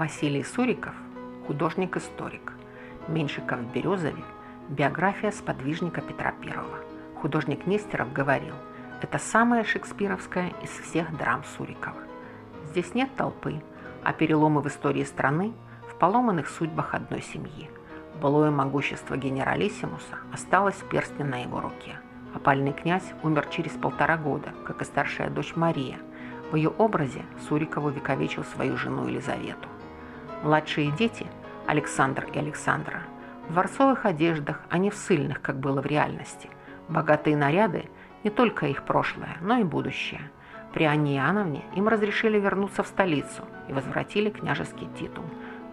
Василий Суриков – художник-историк. Меньшиков в Березове – биография сподвижника Петра I. Художник Нестеров говорил, это самая шекспировская из всех драм Сурикова. Здесь нет толпы, а переломы в истории страны в поломанных судьбах одной семьи. Былое могущество генералиссимуса осталось в перстне на его руке. Опальный князь умер через полтора года, как и старшая дочь Мария. В ее образе Сурикову вековечил свою жену Елизавету. Младшие дети, Александр и Александра, в дворцовых одеждах, а не в сыльных, как было в реальности. Богатые наряды – не только их прошлое, но и будущее. При Анне Иоанновне им разрешили вернуться в столицу и возвратили княжеский титул.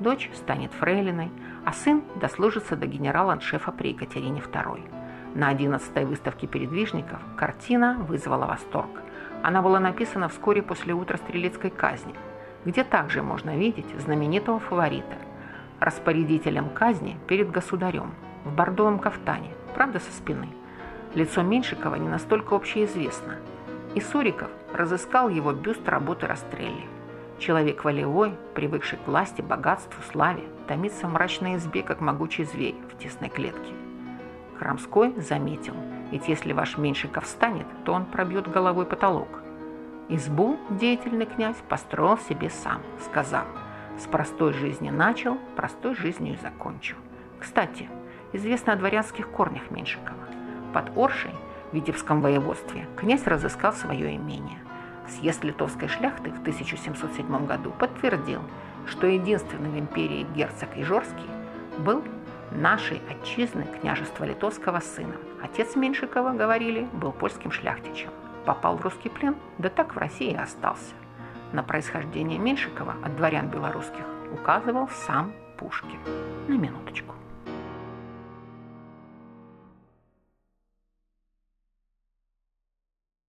Дочь станет фрейлиной, а сын дослужится до генерала-аншефа при Екатерине II. На 11-й выставке передвижников картина вызвала восторг. Она была написана вскоре после утра стрелецкой казни – где также можно видеть знаменитого фаворита, распорядителем казни перед государем в бордовом кафтане, правда со спины. Лицо Меньшикова не настолько общеизвестно, и Суриков разыскал его бюст работы Растрелли. Человек волевой, привыкший к власти, богатству, славе, томится в мрачной избе, как могучий зверь в тесной клетке. Храмской заметил, ведь если ваш Меньшиков встанет, то он пробьет головой потолок – Избу деятельный князь построил себе сам, сказав, с простой жизни начал, простой жизнью и закончил. Кстати, известно о дворянских корнях Меньшикова. Под Оршей, в Витебском воеводстве, князь разыскал свое имение. Съезд литовской шляхты в 1707 году подтвердил, что единственный в империи герцог Ижорский был нашей отчизны княжества литовского сына. Отец Меньшикова, говорили, был польским шляхтичем попал в русский плен, да так в России и остался. На происхождение Меньшикова от дворян белорусских указывал сам Пушкин. На минуточку.